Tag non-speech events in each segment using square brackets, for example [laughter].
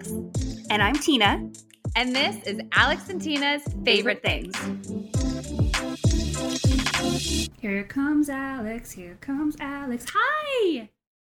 Alex. And I'm Tina. And this is Alex and Tina's Favorite Things. Here comes Alex. Here comes Alex. Hi.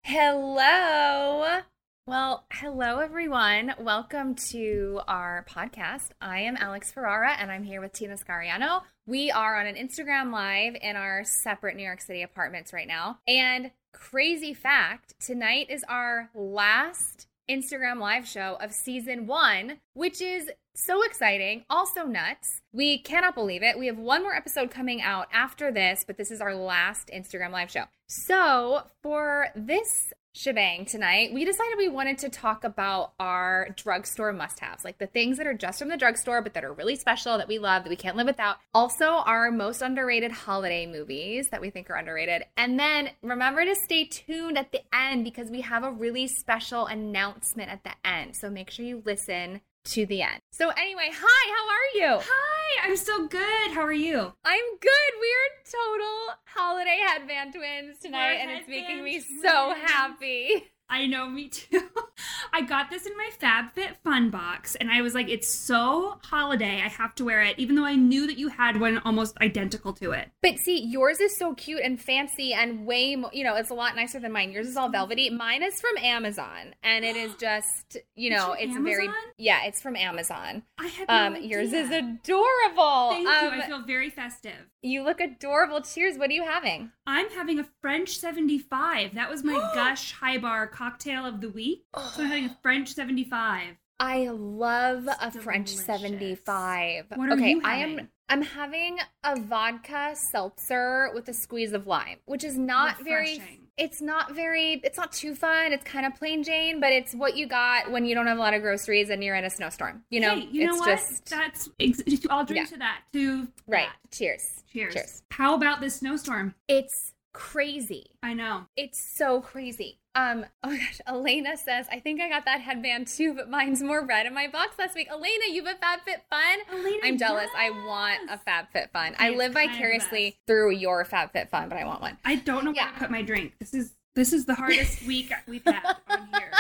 Hello. Well, hello everyone. Welcome to our podcast. I am Alex Ferrara and I'm here with Tina Scariano. We are on an Instagram live in our separate New York City apartments right now. And crazy fact, tonight is our last Instagram live show of season one, which is so exciting, also nuts. We cannot believe it. We have one more episode coming out after this, but this is our last Instagram live show. So, for this shebang tonight, we decided we wanted to talk about our drugstore must haves, like the things that are just from the drugstore, but that are really special, that we love, that we can't live without. Also, our most underrated holiday movies that we think are underrated. And then remember to stay tuned at the end because we have a really special announcement at the end. So make sure you listen to the end. So, anyway, hi, how are you? Hi, I'm so good. How are you? I'm good. We're total holiday headband twins tonight, and it's making me headband so happy. I know, me too. [laughs] I got this in my FabFitFun box, and I was like, it's so holiday. I have to wear it, even though I knew that you had one almost identical to it. But see, yours is so cute and fancy and way more, you know, it's a lot nicer than mine. Yours is all velvety. Mine is from Amazon, and it is [gasps] just, you know, from it's very, yeah, it's from Amazon. I had no Um, idea. yours is adorable. Thank um, you. I feel very festive. you look adorable. Cheers. What are you having? I'm having a French 75. That was my [gasps] Gush High Bar cocktail of the week. So I'm having a [gasps] French 75. I love a It's French 75. What are okay, you I am? I'm having a vodka seltzer with a squeeze of lime, which is not very Refreshing. It's not very it's not too fun. It's kind of plain Jane, but it's what you got when you don't have a lot of groceries and you're in a snowstorm. You know, hey, you know it's what? just That's I'll drink Yeah. to that. To right. that. Cheers. Cheers. Cheers. How about this snowstorm? It's crazy. I know. It's so crazy. Um, oh my gosh, Elena says, I think I got that headband too, but mine's more red in my box last week. Elena, you have a FabFitFun? Elena, I'm jealous. I want a yes. FabFitFun. I live kind of the vicariously through your FabFitFun, but I want one. I don't know where Yeah. to put my drink. This is this is the hardest [laughs] week we've had on here.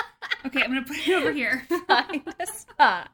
Okay, I'm gonna put it over here. Trying to stop.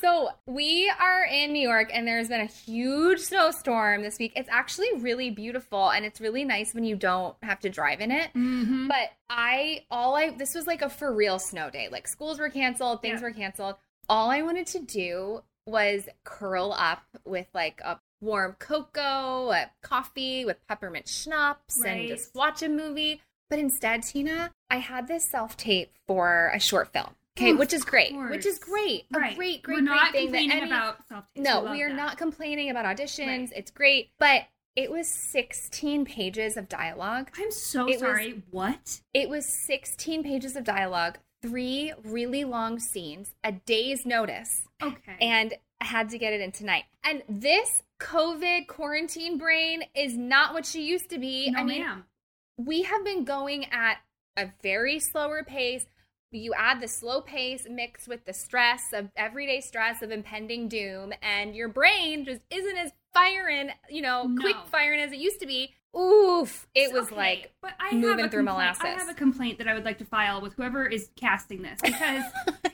So we are in New York, and there's been a huge snowstorm this week. It's actually really beautiful, and it's really nice when you don't have to drive in it. Mhm. But I, all I, this was like a for real snow day. Like schools were canceled, things Yeah. were canceled. All I wanted to do was curl up with like a warm cocoa, a coffee with peppermint schnapps, and just watch a movie. But instead, Tina, I had this self tape for a short film. Okay, Of which is great. Which is course. great. A Right. great, great, We're great thing that complaining any, about self no, we are not complaining about auditions. It's great, but it was 16 pages of dialogue. I'm so It was- sorry. what? It was 16 pages of dialogue, three really long scenes, a day's notice, Okay. and I had to get it in tonight. And this COVID quarantine brain is not what she used to be. no, I mean, ma'am. we have been going at a very slower pace. You add the slow pace mixed with the stress of everyday stress of impending doom, and your brain just isn't as firing, you know, No. quick firing as it used to be. Oof. It was Okay, like but I moving have a through complaint- molasses. I have a complaint that I would like to file with whoever is casting this [laughs] because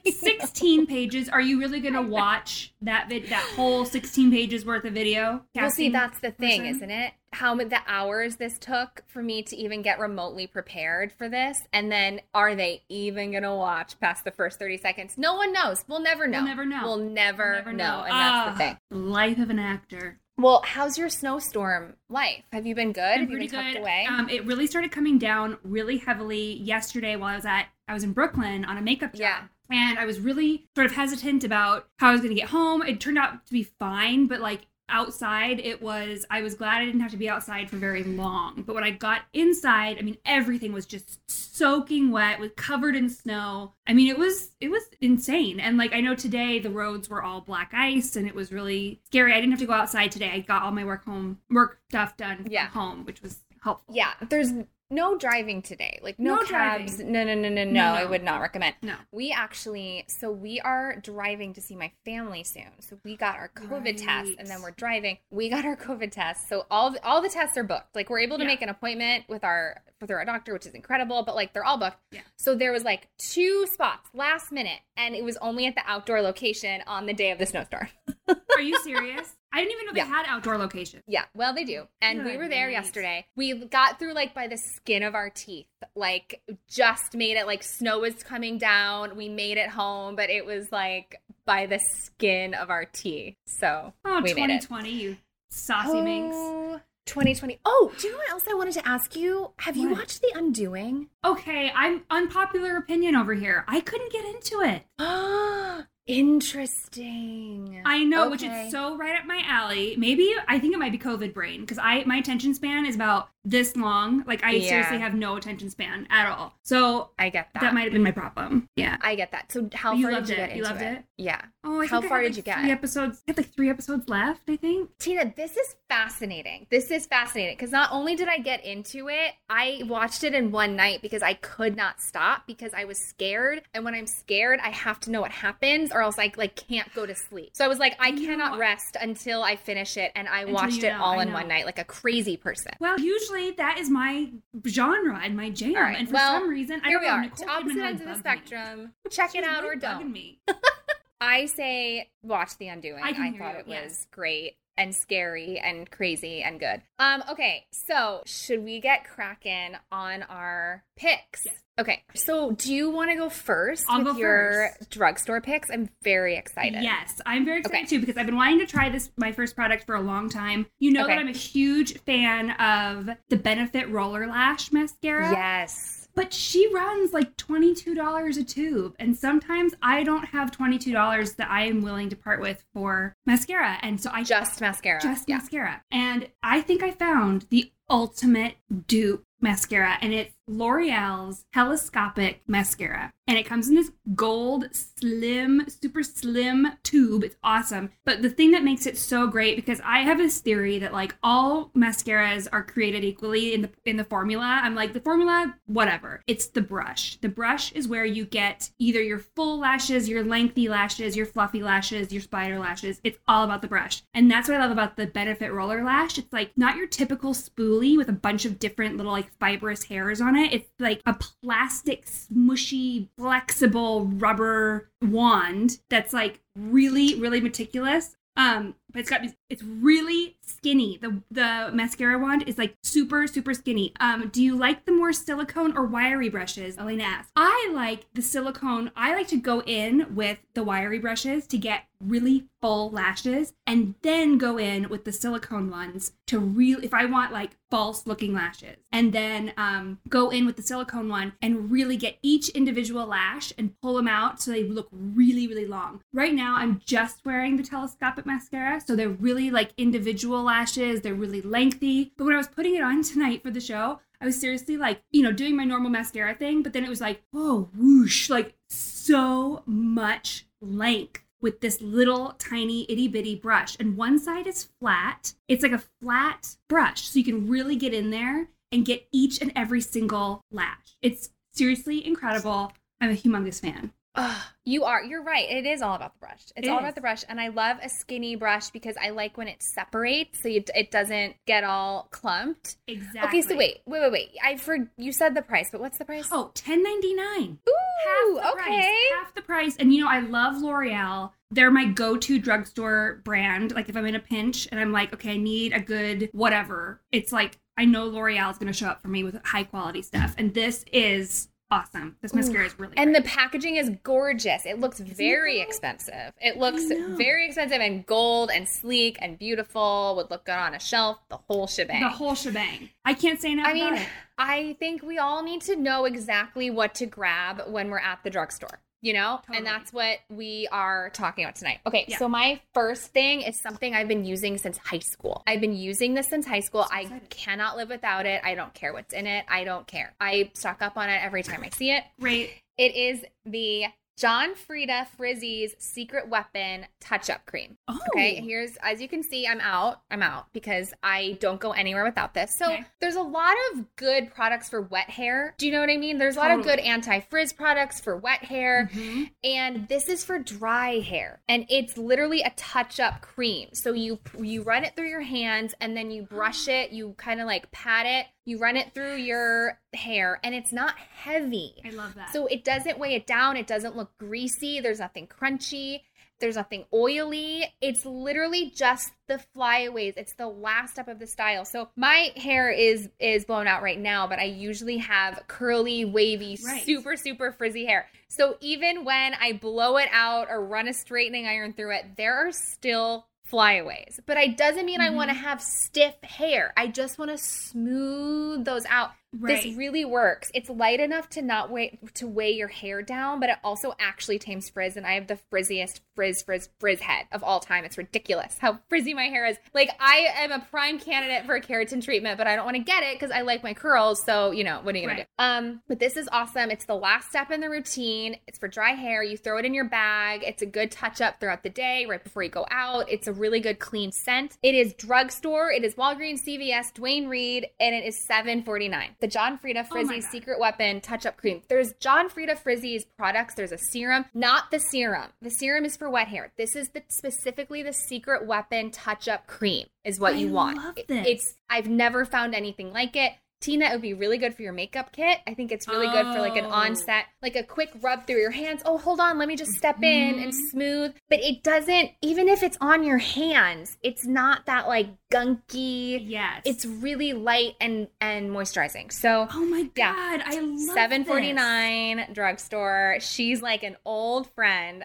16 pages. Are you really going [laughs] to watch that vid- that whole 16 pages worth of video? Well, see, that's the thing, person? isn't it? How many the hours this took for me to even get remotely prepared for this, and then are they even gonna watch past the first thirty seconds? No one knows. We'll never know. We'll never know. We'll never, Never know. And Ah, that's the thing. Life of an actor. Well, how's your snowstorm life? Have you been good? been Have you pretty been good. away? Um, it really started coming down really heavily yesterday while I was at I was in Brooklyn on a makeup job. Yeah. And I was really sort of hesitant about how I was going to get home. It turned out to be fine, but like outside, it was I was glad I didn't have to be outside for very long. But when I got inside, I mean everything was just soaking wet, was covered in snow. I mean it was it was insane. And like I know today the roads were all black ice and it was really scary. I didn't have to go outside today. I got all my work home work stuff done Yeah. home, which was helpful. yeah, there's no driving today. Like no, No cabs. driving. No, no, no, no, no, No, I would not recommend. No. We actually, so we are driving to see my family soon. So we got our COVID test, and then we're driving. We got our COVID test. So all the, all the tests are booked. Like we're able to Yeah. make an appointment with our through a doctor, which is incredible, but like they're all booked. Yeah. So there was like two spots last minute, and it was only at the outdoor location on the day of the snowstorm. [laughs] Are you serious? I didn't even know they Yeah. had outdoor location. Yeah, well, they do. And we were there night. yesterday. We got through like by the skin of our teeth. Like, just made it. Like, snow was coming down. We made it home, but it was like by the skin of our teeth. So, Oh, we made it. 2020, you saucy minx. Oh, Oh, 2020. Oh, do you know what else I wanted to ask you? Have you watched The Undoing? Okay, I'm unpopular opinion over here. I couldn't get into it. [gasps] [gasps] Interesting. I know, which is so right up my alley. Maybe I think it might be COVID brain because I my attention span is about this long. Like I Yeah. seriously have no attention span at all. So I get that. that, might have been my problem. Yeah. I get that. So, how You far did you it. get You loved it? Yeah. Oh, I How think I far had, did like, you get? Three episodes. I had like three episodes left. I think. Tina, this is fascinating. This is fascinating because not only did I get into it, I watched it in one night because I could not stop because I was scared. And when I'm scared, I have to know what happens or else I like can't go to sleep. So I was like, I No. cannot rest until I finish it. And I Until watched it know, all I in know. one night like a crazy person. Well, usually that is my genre and my jam, right, and for well, some reason, I Here don't we know. are, Nicole opposite ends of the spectrum. Check it out really or don't. Me. [laughs] I say watch The Undoing. I I, thought you, it was great and scary and crazy and good. Um, okay, so should we get cracking on our picks? Yes. Okay, so do you want to go 1st I'll with go your first. drugstore picks? I'm very excited. Yes, I'm very excited Okay. too because I've been wanting to try this my first product for a long time. You know Okay. that I'm a huge fan of the Benefit Roller Lash mascara. Yes. But she runs like $22 a tube. And sometimes I don't have $22 that I am willing to part with for mascara. And so I Just mascara. just yeah. mascara. And I think I found the ultimate dupe mascara, and it's L'Oreal's Telescopic Mascara. And it comes in this gold, slim, super slim tube. It's awesome. But the thing that makes it so great, because I have this theory that like all mascaras are created equally in the in the formula. I'm like the formula, whatever. It's the brush. The brush is where you get either your full lashes, your lengthy lashes, your fluffy lashes, your spider lashes. It's all about the brush. And that's what I love about the Benefit Roller Lash. It's like not your typical spoolie with a bunch of different little like fibrous hairs on it. It's like a plastic, smushy, flexible rubber wand that's like really, really meticulous. Um, but it's got it's really skinny. The the mascara wand is like super super skinny. Um, do you like the more silicone or wiry brushes? Elena asked. I like the silicone. I like to go in with the wiry brushes to get really full lashes, and then go in with the silicone ones to real. If I want like false looking lashes, and then um, go in with the silicone one and really get each individual lash and pull them out so they look really really long. Right now, I'm just wearing the telescopic mascara, so they're really like individual lashes. They're really lengthy. But when I was putting it on tonight for the show, I was seriously like, you know, doing my normal mascara thing, but then it was like, oh, whoosh, like so much length with this little tiny itty bitty brush. And one side is flat. It's like a flat brush. So you can really get in there and get each and every single lash. It's seriously incredible. I'm a humongous fan. Ugh, [sighs] you are. You're right. It is all about the brush. It's It all is. about the brush, and I love a skinny brush because I like when it separates, so you, it doesn't get all clumped. Exactly. Okay, so wait, wait, wait, wait. I for you said the price, but what's the price? Oh, ten ninety nine. Ooh, half the okay. price. Half the price. And you know, I love L'Oreal. They're my go-to drugstore brand. Like if I'm in a pinch and I'm like, okay, I need a good whatever. It's like I know L'Oreal is going to show up for me with high quality stuff, and this is awesome. This mascara is really And great. the packaging is gorgeous. It looks very though? expensive. It looks very expensive and gold and sleek and beautiful. Would look good on a shelf. The whole shebang. the whole shebang. I can't say enough I mean, about it. I think we all need to know exactly what to grab when we're at the drugstore, you know? Totally. And that's what we are talking about tonight. Okay, Yeah. so my first thing is something I've been using since high school. I've been using this since high school. I cannot live without it. I don't care what's in it. I don't care. I stock up on it every time I see it. Right. It is the John Frieda Frizz Ease Secret Weapon Touch Up Cream. Oh, Okay, here's as you can see, I'm out. I'm out because I don't go anywhere without this. So Okay. there's a lot of good products for wet hair. Do you know what I mean? There's a lot of good anti-frizz products for wet hair. Mhm. And this is for dry hair. And it's literally a touch-up cream. So you you run it through your hands and then you brush it, you kind of like pat it You run it through your hair and it's not heavy. I love that. So it doesn't weigh it down. It doesn't look greasy. There's nothing crunchy. There's nothing oily. It's literally just the flyaways. It's the last step of the style. So my hair is is blown out right now, but I usually have curly, wavy, Right. super super frizzy hair. So even when I blow it out or run a straightening iron through it, there are still flyaways. But it doesn't mean I want to mm-hmm. have stiff hair. I just want to smooth those out. Right. This really works. It's light enough to not weigh to weigh your hair down, but it also actually tames frizz. And I have the frizziest frizz, frizz, frizz head of all time. It's ridiculous how frizzy my hair is. Like I am a prime candidate for a keratin treatment, but I don't want to get it because I like my curls. So you know what are you gonna Right. do? Um, but this is awesome. It's the last step in the routine. It's for dry hair. You throw it in your bag. It's a good touch up throughout the day, right before you go out. It's a really good clean scent. It is drugstore. It is Walgreens, CVS, Duane Reade, and it is seven forty nine. The John Frieda Oh Frizzy God. Secret Weapon Touch Up Cream. There's John Frieda Frizz Ease products. There's a serum, not the serum. The serum is for wet hair. This is the specifically the Secret Weapon Touch Up Cream is what I you want. love It- this. It's I've never found anything like it. Tina, it would be really good for your makeup kit. I think it's really good for like an Oh. onset, like a quick rub through your hands. Oh, hold on, let me just step in and Mhm. smooth. But it doesn't, even if it's on your hands, it's not that like gunky. yes. It's really light and and moisturizing. So Oh my god, Yeah. I love seven forty this. nine drugstore. She's like an old friend,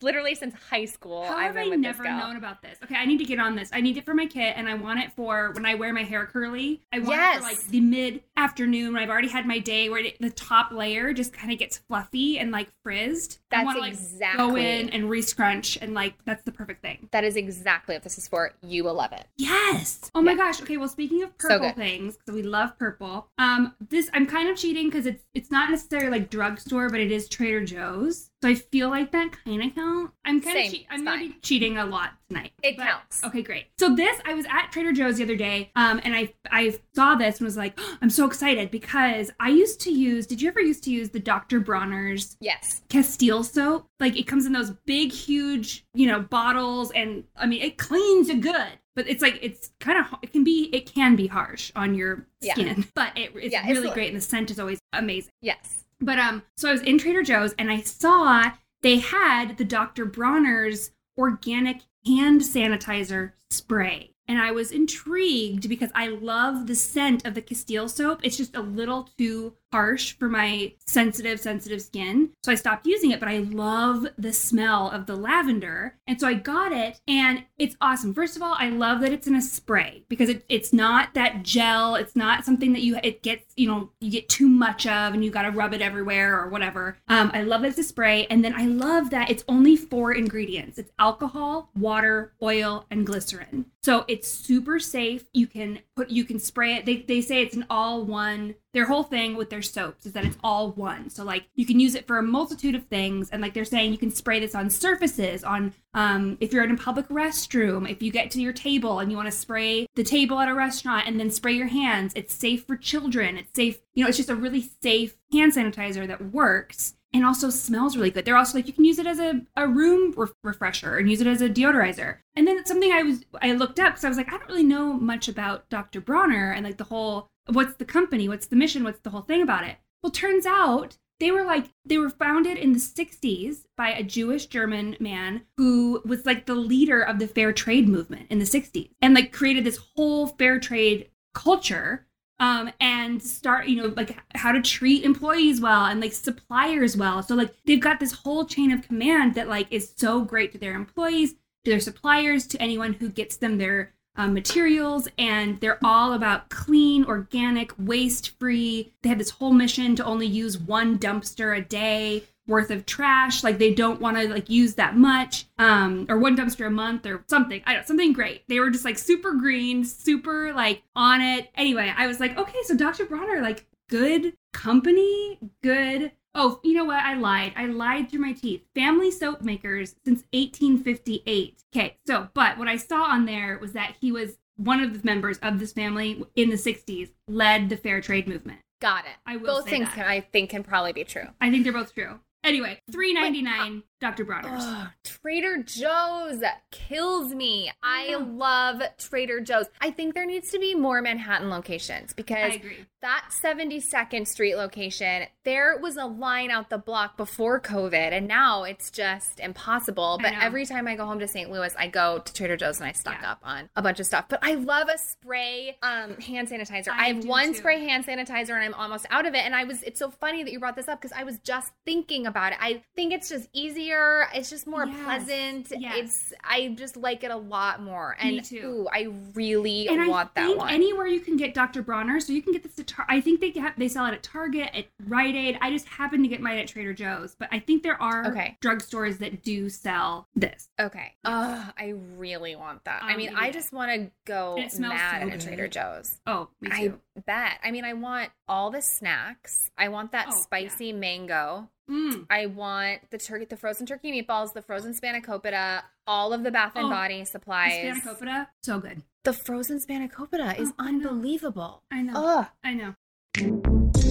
literally since high school. How I've have I never known about this? Okay, I need to get on this. I need it for my kit, and I want it for when I wear my hair curly. I want it for like the mid afternoon when I've already had my day, where it, the top layer just kind of gets fluffy and like frizzed. I That's wanna, like, exactly go in and re-scrunch, and like that's the perfect thing. That is exactly what this is for. You will love it. Yes. Oh my Yeah. gosh. Okay. Well, speaking of purple good. things, because we love purple. Um, this I'm kind of cheating because it's it's not necessarily like drugstore, but it is Trader Joe's. So I feel like that kind of count. I'm kind of che- I'm It's gonna fine. be cheating a lot tonight. It But- counts. Okay, great. So this I was at Trader Joe's the other day, um, and I I saw this and was like, I'm so excited because I used to use. Did you ever used to use the Dr. Bronner's Yes. Castile soap. Like it comes in those big, huge, you know, bottles, and I mean, it cleans you good. But it's like it's kind of it can be it can be harsh on your Yeah. skin, [laughs] but it, it's Yeah, really a- great, and the scent is always amazing. Yes. But um, so I was in Trader Joe's and I saw they had the Dr. Bronner's organic hand sanitizer spray. And I was intrigued because I love the scent of the Castile soap. It's just a little too harsh for my sensitive, sensitive skin. So I stopped using it, but I love the smell of the lavender. And so I got it and it's awesome. First of all, I love that it's in a spray because it, it's not that gel. It's not something that you, it gets, you know, you get too much of and you got to rub it everywhere or whatever. Um, I love that it's a spray. And then I love that it's only four ingredients. It's alcohol, water, oil, and glycerin. So it's super safe. You can put, you can spray it. They, they say it's an all one their whole thing with their soaps is that it's all one. So like you can use it for a multitude of things, and like they're saying, you can spray this on surfaces, on um, if you're in a public restroom, if you get to your table and you want to spray the table at a restaurant and then spray your hands. It's safe for children. It's safe. You know, it's just a really safe hand sanitizer that works. And also smells really good. They're also like you can use it as a, a room re- refresher and use it as a deodorizer. And then it's something I was I looked up because I was like I don't really know much about Dr. Bronner and like the whole what's the company, what's the mission, what's the whole thing about it. Well, turns out they were like they were founded in the 60s by a Jewish German man who was like the leader of the fair trade movement in the 60s and like created this whole fair trade culture um and start you know like how to treat employees well and like suppliers well so like they've got this whole chain of command that like is so great to their employees to their suppliers to anyone who gets them their um, materials and they're all about clean organic waste free they have this whole mission to only use one dumpster a day worth of trash. Like they don't want to like use that much um or one dumpster a month or something. I don't something great. They were just like super green super like on it. Anyway i was like okay so dr bronner like good company good oh you know what i lied i lied through my teeth family soap makers since 1858 okay so but what i saw on there was that he was one of the members of this family in the 60s led the fair trade movement Got it. I will Both say things that. can, I think can probably be true. I think they're both true. Anyway, three ninety nine. Dr. Bronner's. Oh, Trader Joe's kills me. I love Trader Joe's. I think there needs to be more Manhattan locations because that 72nd Street location, there was a line out the block before COVID, and now it's just impossible. But every time I go home to St. Louis, I go to Trader Joe's and I stock Yeah. up on a bunch of stuff. But I love a spray um, hand sanitizer. I, I have one too. spray hand sanitizer, and I'm almost out of it. And I was, it's so funny that you brought this up because I was just thinking about it. I think it's just easier. It's just more Yes. pleasant. Yes. It's, I just like it a lot more. And Me too. ooh, I really and want I that one. anywhere you can get Dr. Bronner, so you can get this at Tar- I think they have, they sell it at Target, at Rite Aid. I just happened to get mine at Trader Joe's, but I think there are Okay. drugstores that do sell this. Okay. Oh, I really want that. I Um, mean. I just want to go mad so at. Trader Joe's. Oh, me I bet. I mean, I want all the snacks. I want that Oh, yeah. spicy mango. Mm. I want the turkey, the frozen turkey meatballs, the frozen spanakopita, all of the Bath and Oh, Body The supplies. spanakopita, so good. The frozen spanakopita is Oh, I know. unbelievable. I know. Ugh. I know.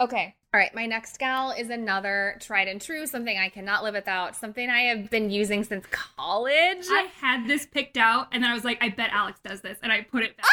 Okay. All right. My next gal is another tried and true, something I cannot live without, something I have been using since college. I had this picked out, and then I was like, I bet Alex does this, and I put it back.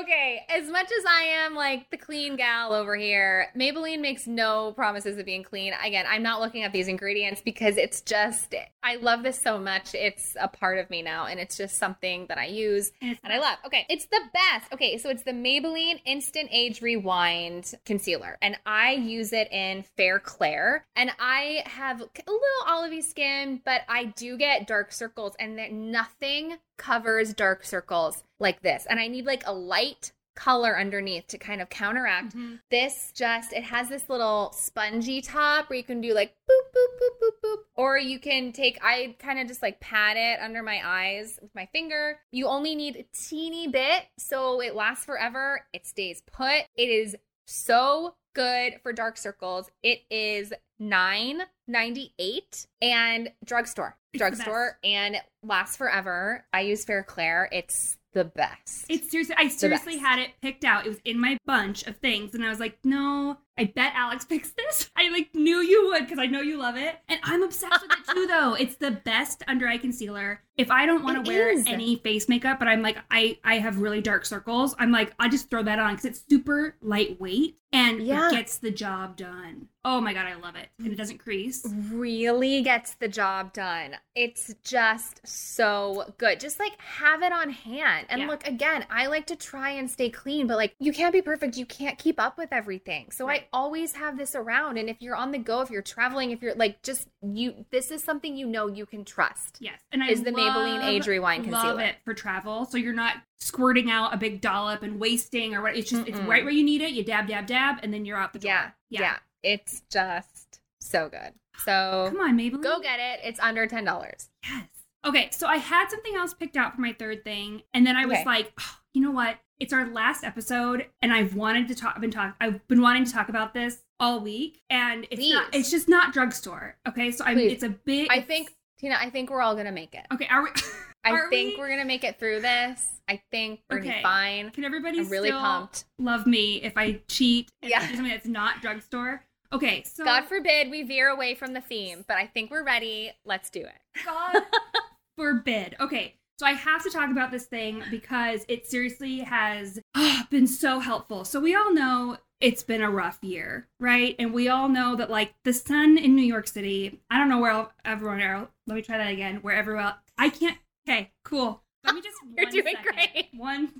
Okay, as much as I am like the clean gal over here, Maybelline makes no promises of being clean. Again, I'm not looking at these ingredients because it's just, I love this so much. It's a part of me now, and it's just something that I use And I love. Okay, it's the best. Okay, so it's the Maybelline Instant Age Rewind Concealer, and I use it in Fair Claire. And I have a little olivey skin, but I do get dark circles, and that nothing covers dark circles like this. And I need like a light color underneath to kind of counteract Mhm. this. Just it has this little spongy top where you can do like boop boop boop boop boop. Or you can take i kind of just like pat it under my eyes with my finger. You only need a teeny bit so it lasts forever. It stays put. It is so good for dark circles. It is 9.98 and drugstore. Drugstore and it lasts forever. I use fair claire it's the best. It's seriously, I seriously had it picked out. It was in my bunch of things, and I was like, no, I bet Alex picks this. I like knew you would because I know you love it, and I'm obsessed with it too. [laughs] Though it's the best under eye concealer. If I don't want to wear is. any face makeup, but I'm like, I I have really dark circles. I'm like, I just throw that on because it's super lightweight and Yeah. it gets the job done. Oh my god, I love it, and it doesn't crease. really gets the job done. It's just so good. Just like have it on hand. And Yeah. look, again, I like to try and stay clean, but like you can't be perfect. You can't keep up with everything. So Right. I always have this around. And if you're on the go, if you're traveling, if you're like just you, this is something you know you can trust. Yes, and I Is the Maybelline Age Rewind Love it for travel, so you're not squirting out a big dollop and wasting or what. It's just it's Mm-mm. right where you need it. You dab, dab, dab, and then you're out the door. Yeah. Yeah. It's just so good. So Come on, Maybelline. go get it. It's under $10. Yes. Okay, so I had something else picked out for my third thing, and then I was Okay. like, "Oh, you know what? It's our last episode, and I've wanted to talk. I've been talk. I've been wanting to talk about this all week, and it's not. It's just not drugstore. Okay, so I'm. Please. It's a big. I think, Tina, I think we're all going to make it. Okay, are we? [laughs] I think we- are gonna make it through this. I think we're gonna Okay. be fine. Can everybody I'm really still pumped. love me if I cheat and Yeah. do something that's not drugstore? Okay, so God forbid we veer away from the theme, but I think we're ready. Let's do it. God [laughs] forbid. Okay, so I have to talk about this thing because it seriously has ah, been so helpful. So we all know it's been a rough year, right? And we all know that like the sun in New York City, I don't know where everyone else. Let me try that again. Where everyone, I can't. Okay, cool. Let me just. [laughs] You're doing second. great. One.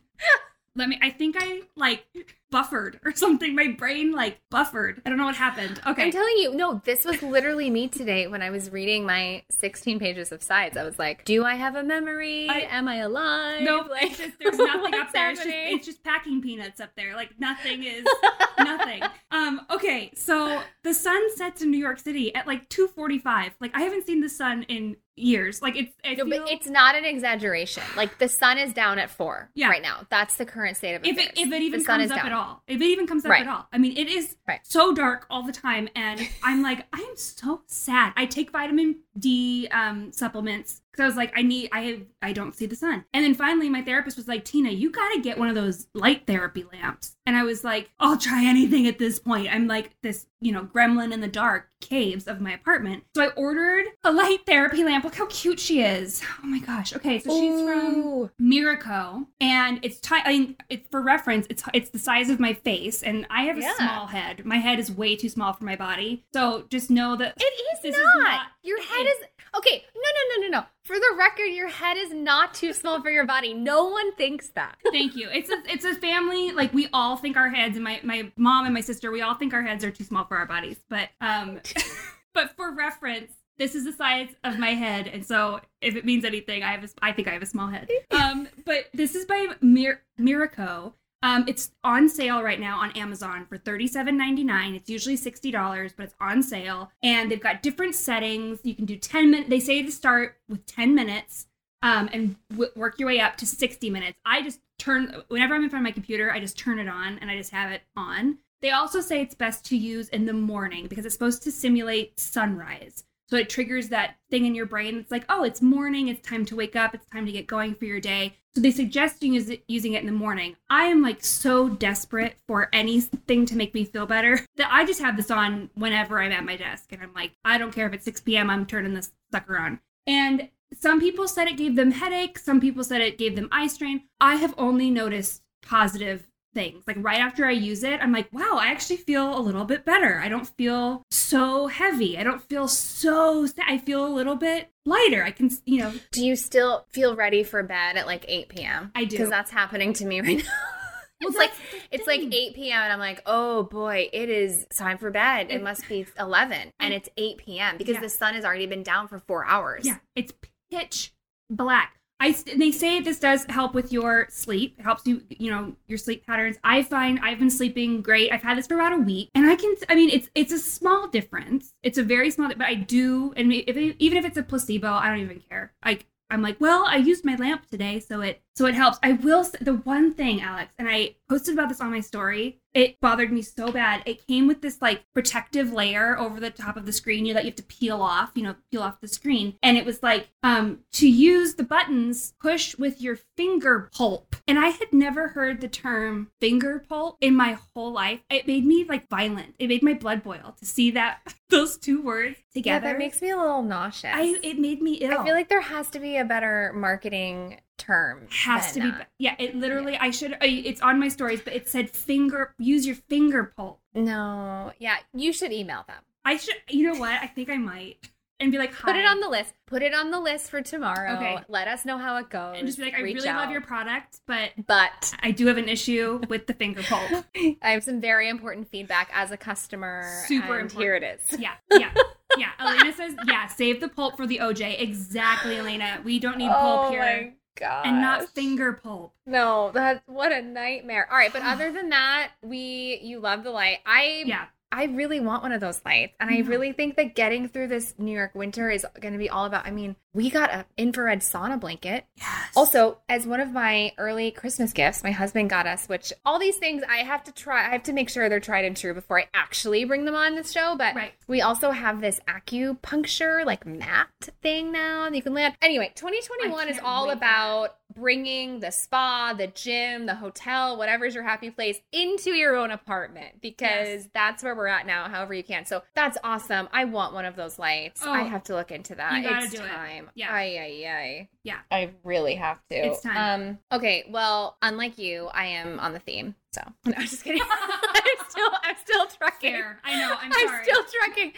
Let me. I think I like buffered or [laughs] something. My brain like buffered. I don't know what happened. Okay. I'm telling you, no, this was literally me today when I was reading my 16 pages of sides. I was like, do I have a memory? I- Am I alive? No, [laughs] like, it's just, there's nothing up there. It's just, it's just packing peanuts up there. Like nothing is [laughs] nothing. Um. Okay. So the sun sets in New York City at like 2:45. Like I haven't seen the sun in years. Like it's. I No, feel, but it's not an exaggeration. Like the sun is down at four Yeah. right now. That's the current state of if it if it even the sun comes is up down. at all. If it even comes up Right. at all. I mean, it is Right. so dark all the time, and I'm like, I am so sad. I take vitamin D um, supplements because I was like, I need, I have, I don't see the sun. And then finally, my therapist was like, Tina, you got to get one of those light therapy lamps. And I was like, I'll try anything at this point. I'm like this, you know, gremlin in the dark caves of my apartment. So I ordered a light therapy lamp. Look how cute she is. Oh my gosh. Okay, so she's from Ooh. Miroco, and it's ti- I mean, it's for reference. It's it's the size of my face, and I have a Yeah. small head. My head is way too small for my body. So just know that It is This not. is not- Your head is okay. No, no, no, no, no. For the record, your head is not too small for your body. No one thinks that. Thank you. It's a it's a family. Like we all think our heads, and my my mom and my sister, we all think our heads are too small for our bodies. But um, [laughs] but for reference, this is the size of my head, and so if it means anything, I have a, I think I have a small head. [laughs] Um, but this is by Mir- Miroco. Um, it's on sale right now on Amazon for $37.99. It's usually $60, but it's on sale. And they've got different settings. You can do 10 minutes. They say to start with 10 minutes um, and w- work your way up to 60 minutes. I just turn, whenever I'm in front of my computer, I just turn it on and I just have it on. They also say it's best to use in the morning because it's supposed to simulate sunrise. So it triggers that thing in your brain It's like, oh, it's morning, it's time to wake up, it's time to get going for your day. So they suggest using it in the morning. I am like so desperate for anything to make me feel better [laughs] that I just have this on whenever I'm at my desk. And I'm like, I don't care if it's 6 p.m., I'm turning this sucker on. And some people said it gave them headaches, some people said it gave them eye strain. I have only noticed positive things. Like right after I use it, I'm like, wow, I actually feel a little bit better. I don't feel so heavy. I don't feel so sa- I feel a little bit lighter. I can, you know, Do you still feel ready for bed at like 8 p.m.? I do. Because that's happening to me right [laughs] now. Well, it's like it's like 8 p.m. and I'm like, oh boy, it is time for bed. It must be 11 and it's 8 p.m. because Yeah. the sun has already been down for four hours. Yeah, it's pitch black. I they say this does help with your sleep. It helps you, you know, your sleep patterns. I find I've been sleeping great. I've had this for about a week, and I can. I mean, it's it's a small difference. It's a very small, but I do, and if it, even if it's a placebo, I don't even care. Like I'm like, well, I used my lamp today, so it so it helps. I will. The one thing, Alex, and I posted about this on my story. It bothered me so bad. It came with this like protective layer over the top of the screen you know, that you have to peel off, you know, peel off the screen. And it was like, um, to use the buttons, push with your finger pulp. And I had never heard the term finger pulp in my whole life. It made me like violent. It made my blood boil to see that [laughs] those two words together. Yeah, that makes me a little nauseous. I it made me ill. I feel like there has to be a better marketing term. has to be uh, that. yeah it literally i should it's on my stories but it said finger use your finger pulp No. Yeah, you should email them. i should you know what i think i might and be like Put it on the list. Put it on the list for tomorrow. Okay. Let us know how it goes. and just be like i Reach really love your product but But i do have an issue with the finger pulp [laughs] I have some very important feedback as a customer. Super and Here it is. yeah [laughs] yeah yeah elena says yeah save the pulp for the oj exactly elena we don't need pulp oh here god. and not finger pulp No, that's what a nightmare. All right, but other than that, we you love the light. I yeah I really want one of those lights. And I Mhm. really think that getting through this New York winter is going to be all about. I mean, we got an infrared sauna blanket. yes Also, as one of my early Christmas gifts, my husband got us, which all these things I have to try, I have to make sure they're tried and true before I actually bring them on this show. But Right. we also have this acupuncture, like mat thing now that you can land. Anyway, 2021 is all about bringing the spa, the gym, the hotel, whatever's your happy place into your own apartment because Yes. that's where we're at now, however you can. So that's awesome. I want one of those lights. Oh, I have to look into that. you gotta it's do it. time. Yeah. Ay, ay, ay. Yeah. I really have to. It's time. Um, okay, well, unlike you, I am on the theme. So [laughs] no, I'm just kidding. [laughs] I'm still I'm still trucking. Fair. i know i'm I'm still trucking.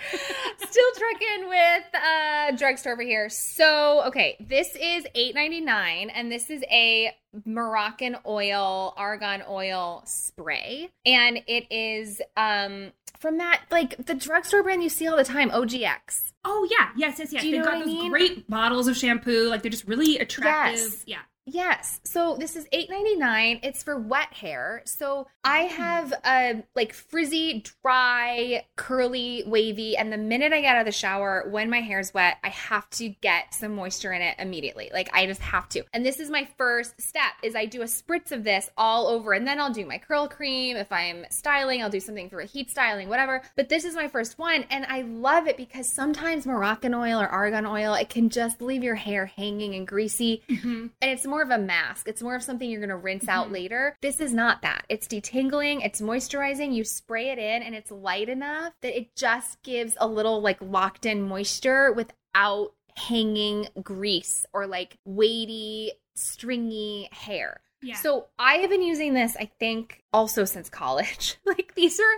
still trucking with uh drugstore over here. So okay, this is $8.99 and this is a Moroccan oil, argan oil spray. And it is um from that like the drugstore brand you see all the time, OGX. Oh yeah, yes, yes, yes. They've got those mean? great bottles of shampoo. Like they're just really attractive. Yes. Yeah. Yes. So this is $8.99. It's for wet hair. So I have a like frizzy, dry, curly, wavy, and the minute I get out of the shower, when my hair's wet, I have to get some moisture in it immediately. Like I just have to. And this is my first step is I do a spritz of this all over and then I'll do my curl cream. If I'm styling, I'll do something for a heat styling, whatever. But this is my first one and I love it because sometimes Moroccan oil or argan oil, it can just leave your hair hanging and greasy. Mm-hmm. And it's more of a mask. It's more of something you're going to rinse out Mhm. later. This is not that. It's detangling, it's moisturizing. You spray it in and it's light enough that it just gives a little like locked in moisture without hanging grease or like weighty, stringy hair. Yeah. So I have been using this, I think, also since college. [laughs] like these are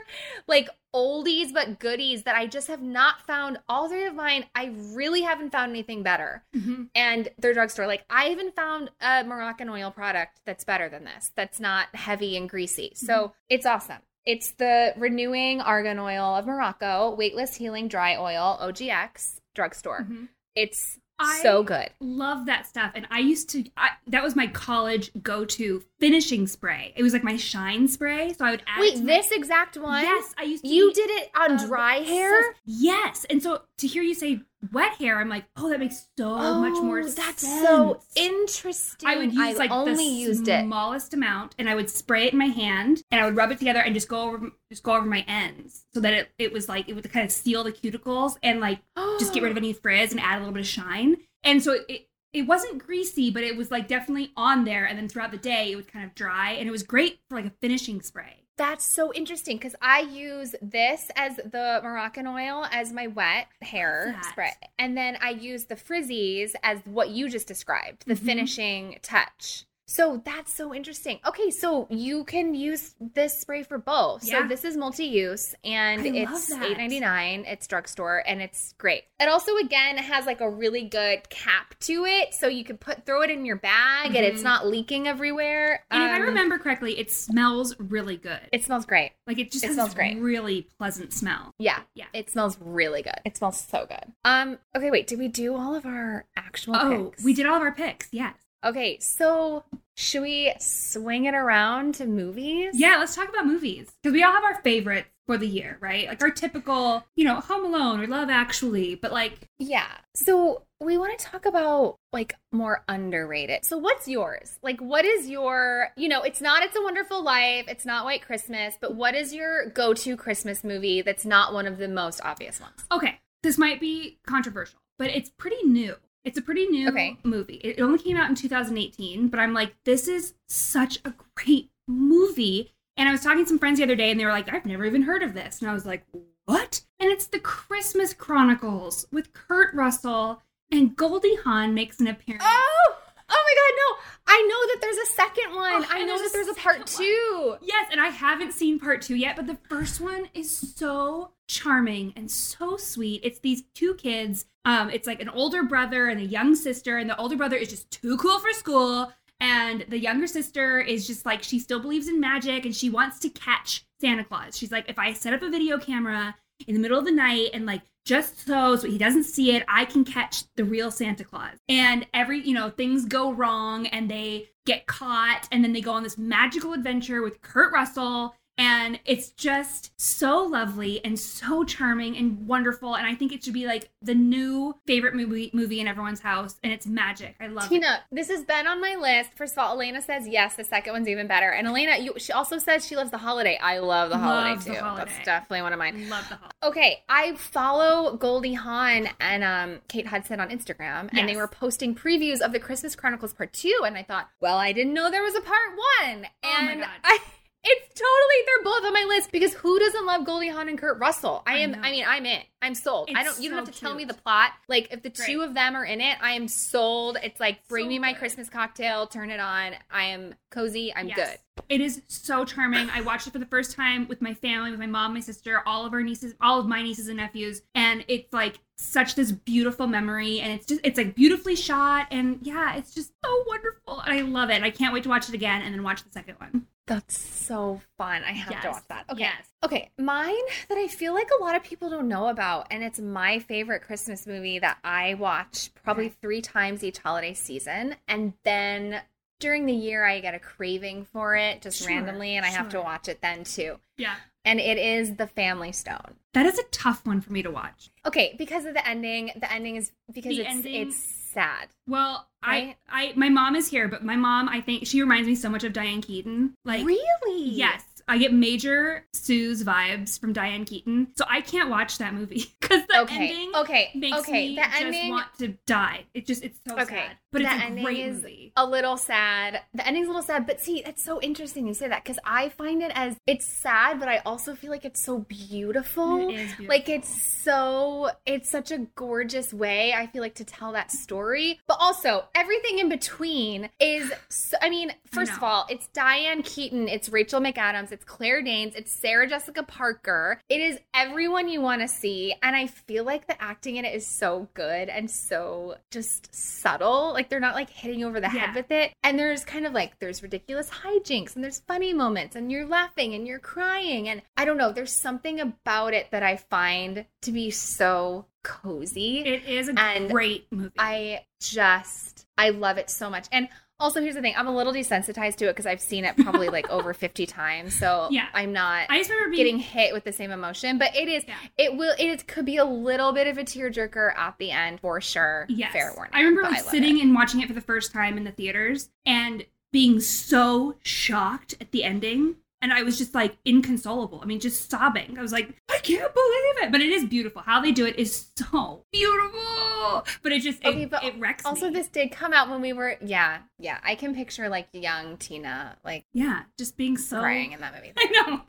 like oldies but goodies that I just have not found. All three of mine, I really haven't found anything better. Mhm. And their drugstore, like I haven't found a Moroccan oil product that's better than this. That's not heavy and greasy. So it's awesome. It's the renewing argan oil of Morocco, weightless healing dry oil, OGX drugstore. Mhm. It's I so good. love that stuff and i used to I, that was my college go-to finishing spray it was like my shine spray so i would add it Wait, to my- this exact one? yes i used to You be did it on Um, dry hair? yes and so to hear you say wet hair i'm like oh that makes so much more Oh, That's sense. so interesting. I would use like only the used it. smallest amount, and I would spray it in my hand, and I would rub it together and just go over just go over my ends, so that it, it was like it would kind of seal the cuticles and like just get rid of [gasps] any frizz and add a little bit of shine. And so it it wasn't greasy, but it was like definitely on there. And then throughout the day, it would kind of dry, and it was great for like a finishing spray. That's so interesting because I use this as the Moroccan oil as my wet hair spray. And then I use the frizzies as what you just described, the Mhm. finishing touch. So that's so interesting. Okay, so you can use this spray for both. Yeah. So this is multi-use and I love it's that. eight ninety nine. It's drugstore and it's great. It also again has like a really good cap to it, so you can put throw it in your bag and it's Mhm. not leaking everywhere. And if I Um, remember correctly, it smells really good. it smells great. like it just it has smells great. really pleasant smell. Yeah. Yeah. It smells really good. It smells so good. Um, okay, wait, did we do all of our actual Oh, picks? we did all of our picks. Yes. Okay, so should we swing it around to movies? Yeah, let's talk about movies because we all have our favorites for the year, right? Like our typical, you know, Home Alone or Love Actually, but like Yeah. So we want to talk about like more underrated. So what's yours? Like what is your, you know, it's not It's a Wonderful Life, it's not White Christmas, but what is your go-to Christmas movie that's not one of the most obvious ones? okay, this might be controversial, but it's pretty new. It's a pretty new Okay. movie. It only came out in 2018, but I'm like, this is such a great movie. And I was talking to some friends the other day, and they were like, I've never even heard of this. And I was like, what? And it's the Christmas Chronicles with Kurt Russell, and Goldie Hawn makes an appearance. Oh! Oh my god, no. I know that there's a second one. Oh, I know that there's a part second 2. Yes, and I haven't seen part two yet, but the first one is so charming and so sweet. It's these two kids. Um, it's like an older brother and a young sister, and the older brother is just too cool for school. And the younger sister is just like she still believes in magic and she wants to catch Santa Claus. She's like, if I set up a video camera in the middle of the night and like just so so he doesn't see it, I can catch the real Santa Claus. And every, you know, things go wrong and they get caught and then they go on this magical adventure with Kurt Russell and it's just so lovely and so charming and wonderful and I think it should be like the new favorite movie movie in everyone's house and it's magic. I love it. Tina, this has been on my list. First of all, Elena says yes. The second one's even better. And Elena, you, she also says she loves the holiday. I love the holiday Love the too. holiday. That's definitely one of mine. Love the holiday. Okay, I follow Goldie Hawn and um, Kate Hudson on Instagram, and they were posting previews of the Christmas Chronicles Part Two, and I thought, well, I didn't know there was a Part One, Oh my and God. I. It's totally they're both on my list because who doesn't love Goldie Hawn and Kurt Russell? I I am know. I mean I'm in. I'm sold. I don't you don't have to tell me the plot. Like if the Great. two of them are in it, I am sold. It's like bring So me my good. Christmas cocktail, turn it on. I am cozy. I'm Yes. good. It is so charming. I watched it for the first time with my family, with my mom, my sister, all of our nieces, all of my nieces and nephews, and it's like such this beautiful memory and it's just it's like beautifully shot and yeah, it's just so wonderful. And I love it. I can't wait to watch it again and then watch the second one. That's so fun. I have to watch that. Okay. Yes. Okay, mine that I feel like a lot of people don't know about, and it's my favorite Christmas movie that I watch probably Okay. three times each holiday season, and then during the year I get a craving for it just Sure, randomly and I have to watch it then too. Yeah. And it is The Family Stone. That is a tough one for me to watch. Okay, because of the ending, the ending is because The it's ending- it's sad. Well, Right? I, I, my mom is here, but my mom, I think she reminds me so much of Diane Keaton. Like, really? yes, I get major Sue's vibes from Diane Keaton, so I can't watch that movie [laughs] because the Okay. ending okay. makes okay. me the just ending want to die. It just, it's so Okay. sad, but The it's a ending great is movie. a little sad. The ending's a little sad, but see, it's so interesting you say that because I find it as it's sad, but I also feel like it's so beautiful. It beautiful. Like it's so it's such a gorgeous way I feel like to tell that story. But also everything in between is so, I mean, first of all, it's Diane Keaton, it's Rachel McAdams, it's Claire Danes, it's Sarah Jessica Parker. It is everyone you want to see and I feel like the acting in it is so good and so just subtle. Like they're not like hitting over the Yeah. head with it. And there's kind of like there's ridiculous hijinks and there's funny moments and you're laughing and you're crying and I don't know, there's something about it that I find to be so cozy. it is a and great movie. I just I love it so much. And also here's the thing, I'm a little desensitized to it because I've seen it probably like over [laughs] 50 times. So Yeah. I'm not I just remember being getting hit with the same emotion, but it is Yeah. it will it could be a little bit of a tearjerker at the end for sure. Yes. Fair warning. I remember like love sitting it. and watching it for the first time in the theaters and being so shocked at the ending. And I was just like inconsolable. I mean, just sobbing. I was like, I can't believe it. But it is beautiful. How they do it is so beautiful. But it just, it, Okay, but it wrecks Also, me. this did come out when we were, yeah, yeah. I can picture like young Tina like yeah, just being so. crying in that movie. [laughs] I know.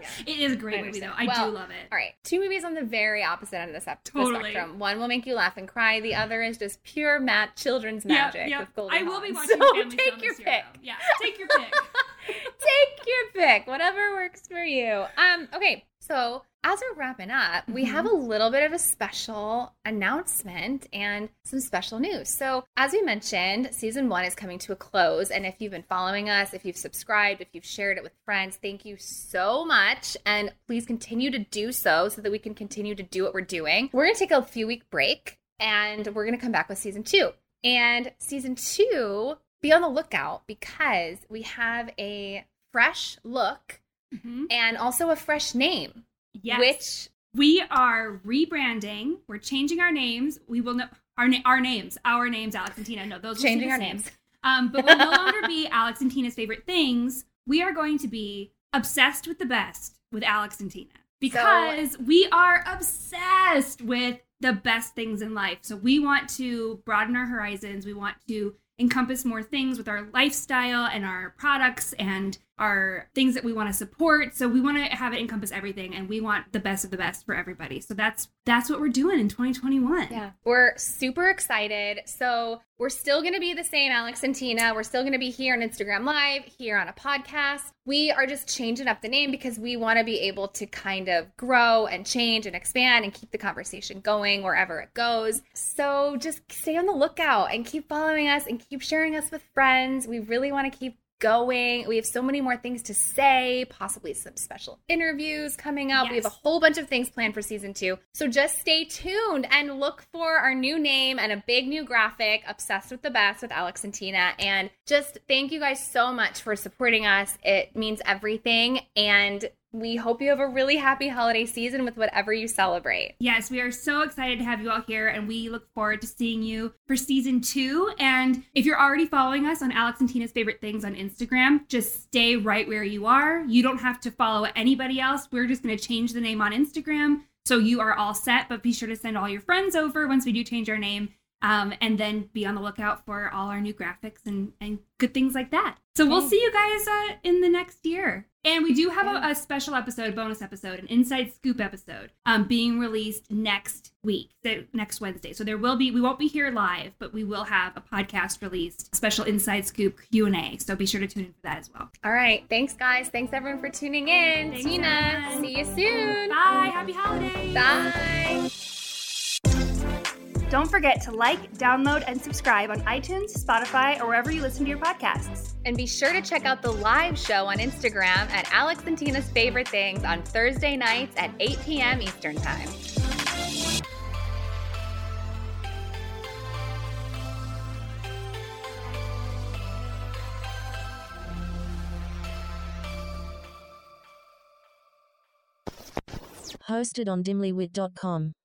Yeah. it is a great movie, though. I Well, do love it. All right, two movies on the very opposite end of the, Totally. spectrum. One will make you laugh and cry. The other is just pure mat children's magic yep. with Golden I will be watching [laughs] So take your pick. year. Yeah, take your pick. [laughs] take your pick, whatever works for you. Um, okay, so as we're wrapping up, we have a little bit of a special announcement and some special news. So, as we mentioned, season one is coming to a close. And if you've been following us, if you've subscribed, if you've shared it with friends, thank you so much. And please continue to do so so that we can continue to do what we're doing. We're going to take a few week break and we're going to come back with season two. And season two, be on the lookout because we have a fresh look Mhm. and also a fresh name, Yes. which We are rebranding. We're changing our names. We will know our na- our names, our names, Alex and Tina. No, those changing our names. Um, but we'll no longer be [laughs] Alex and Tina's favorite things. We are going to be obsessed with the best with Alex and Tina because we are obsessed with the best things in life. So we want to broaden our horizons. We want to encompass more things with our lifestyle and our products and our things that we want to support. So we want to have it encompass everything and we want the best of the best for everybody. So that's that's what we're doing in 2021. Yeah. We're super excited. So we're still going to be the same, Alex and Tina. We're still going to be here on Instagram Live, here on a podcast. We are just changing up the name because we want to be able to kind of grow and change and expand and keep the conversation going wherever it goes. So just stay on the lookout and keep following us and keep sharing us with friends. We really want to keep going. We have so many more things to say, possibly some special interviews coming up. We have a whole bunch of things planned for season two. So just stay tuned and look for our new name and a big new graphic, Obsessed with the Best with Alex and Tina. And just thank you guys so much for supporting us. It means everything. And we hope you have a really happy holiday season with whatever you celebrate. Yes, we are so excited to have you all here, and we look forward to seeing you for season two. And if you're already following us on Alex and Tina's favorite things on Instagram, just stay right where you are. You don't have to follow anybody else. We're just going to change the name on Instagram. So you are all set, but be sure to send all your friends over once we do change our name. Um, and then be on the lookout for all our new graphics and, and good things like that. So we'll see you guys uh, in the next year. And we do have a, a special episode, bonus episode, an inside scoop episode, um, being released next week, so next Wednesday. So there will be, we won't be here live, but we will have a podcast released, special inside scoop Q and A. So be sure to tune in for that as well. All right. Thanks, guys. Thanks, everyone, for tuning in. Thanks, Tina, everyone. see you soon. Bye. Happy holidays. Bye. Don't forget to like, download, and subscribe on iTunes, Spotify, or wherever you listen to your podcasts. And be sure to check out the live show on Instagram at Alex and Tina's Favorite Things on Thursday nights at 8 p.m. Eastern Time. Hosted on dimlywit.com.